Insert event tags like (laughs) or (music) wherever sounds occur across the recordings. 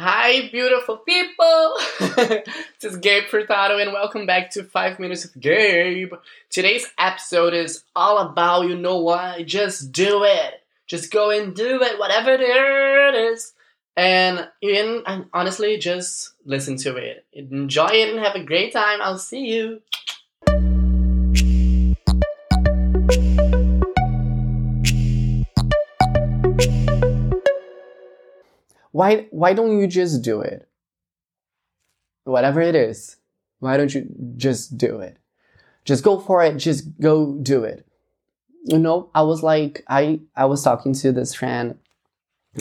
Hi, beautiful people! (laughs) this is Gabe Furtado, and welcome back to 5 Minutes with Gabe. Today's episode is all about, you know what, just do it. Just go and do it, whatever it is. And, in, and honestly, just listen to it. Enjoy it and have a great time. I'll see you. Why why don't you just do it? Whatever it is why don't you just do it? Just go for it just go do it. You know i was like i i was talking to this friend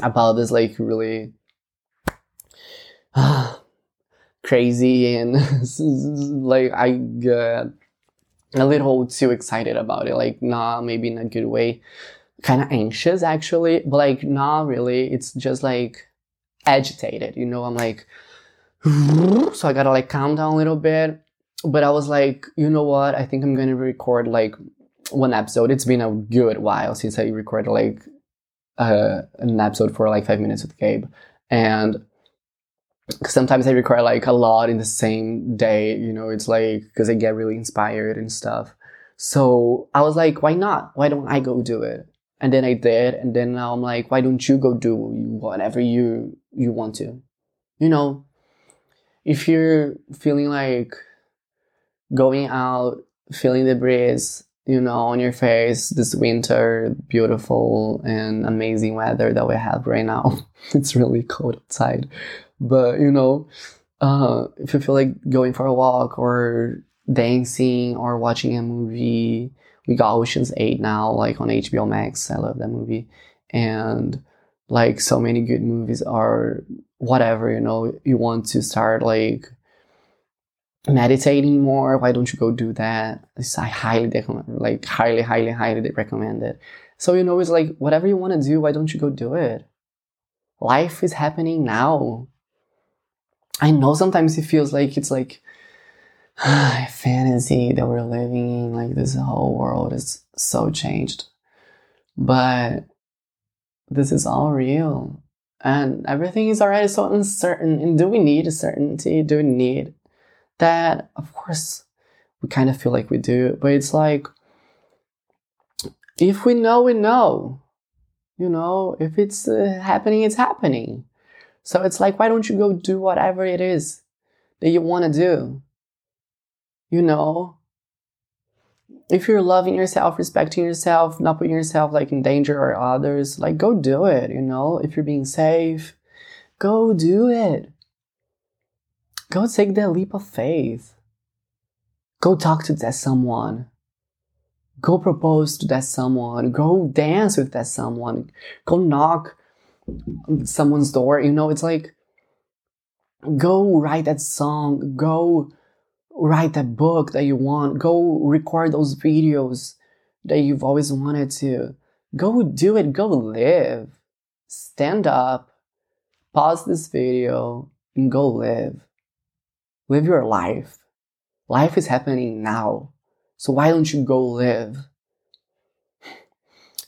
about this like really uh, (sighs) crazy and (laughs) like i got a little too excited about it like nah maybe in a good way. Kind of anxious actually but like not really it's just like agitated, you know, I'm like, so I gotta like calm down a little bit. But I was like, you know what? I think I'm gonna record like one episode. It's been a good while since I recorded like uh, an episode for like five minutes with Gabe. And sometimes I record like a lot in the same day, you know, it's like because I get really inspired and stuff. So I was like, why not? Why don't I go do it? And then I did, and then now I'm like, why don't you go do whatever you you want to? You know, if you're feeling like going out, feeling the breeze, you know, on your face this winter, beautiful and amazing weather that we have right now. (laughs) it's really cold outside, but you know, uh, if you feel like going for a walk or dancing or watching a movie we got Ocean's 8 now, like on HBO Max. I love that movie. And like so many good movies are whatever, you know, you want to start like meditating more, why don't you go do that? It's, I highly recommend, like highly, highly, highly recommend it. So, you know, it's like whatever you want to do, why don't you go do it? Life is happening now. I know sometimes it feels like it's like (sighs) fantasy that we're living in, like this whole world is so changed. But this is all real. And everything is already so uncertain. And do we need a certainty? Do we need that? Of course, we kind of feel like we do. But it's like, if we know, we know. You know, if it's uh, happening, it's happening. So it's like, why don't you go do whatever it is that you want to do? You know if you're loving yourself respecting yourself not putting yourself like in danger or others like go do it you know? If you're being safe go do it. Go take that leap of faith. Go talk to that someone. Go propose to that someone. Go dance with that someone. Go knock someone's door you know? It's like go write that song. Go write that book that you want. Go record those videos that you've always wanted to. Go do it. Go live. Stand up. Pause this video and go live. Live your life. Life is happening now. So why don't you go live?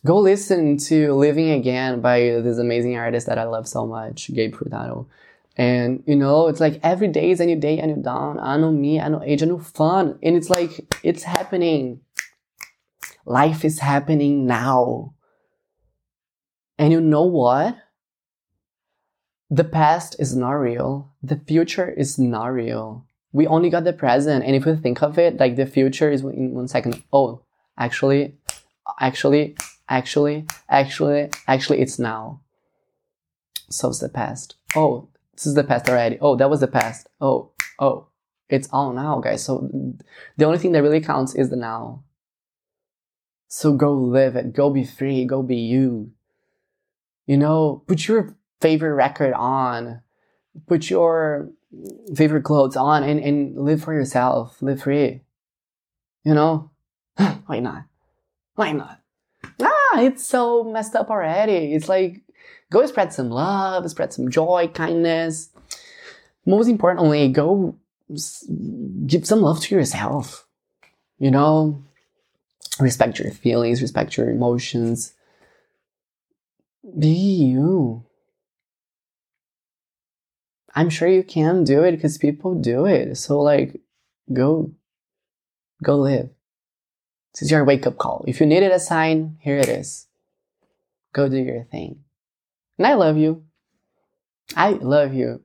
Go listen to Living Again by this amazing artist that I love so much, Gabe Furtado. And you know, it's like every day is a new day, a new dawn, a new me, a new age, a new fun. And it's like it's happening. Life is happening now. And you know what? The past is not real. The future is not real. We only got the present. And if you think of it, like the future is in one second. Oh, actually, actually, actually, actually, actually, it's now. So's the past. Oh, this is the past already. Oh, that was the past. Oh, oh, it's all now, guys. So the only thing that really counts is the now. So go live it. Go be free. Go be you. You know, put your favorite record on. Put your favorite clothes on and, and live for yourself. Live free. You know? (gasps) Why not? Why not? Ah, it's so messed up already. It's like Go spread some love, spread some joy, kindness. Most importantly, go give some love to yourself. You know, respect your feelings, respect your emotions. Be you. I'm sure you can do it because people do it. So like go go live. This is your wake up call. If you needed a sign, here it is. Go do your thing. And I love you. I love you.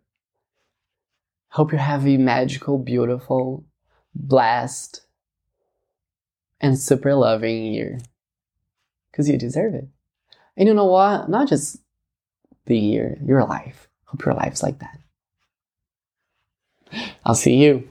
Hope you have a magical, beautiful, blessed, and super loving year. Because you deserve it. And you know what? Not just the year, your life. Hope your life's like that. I'll see you.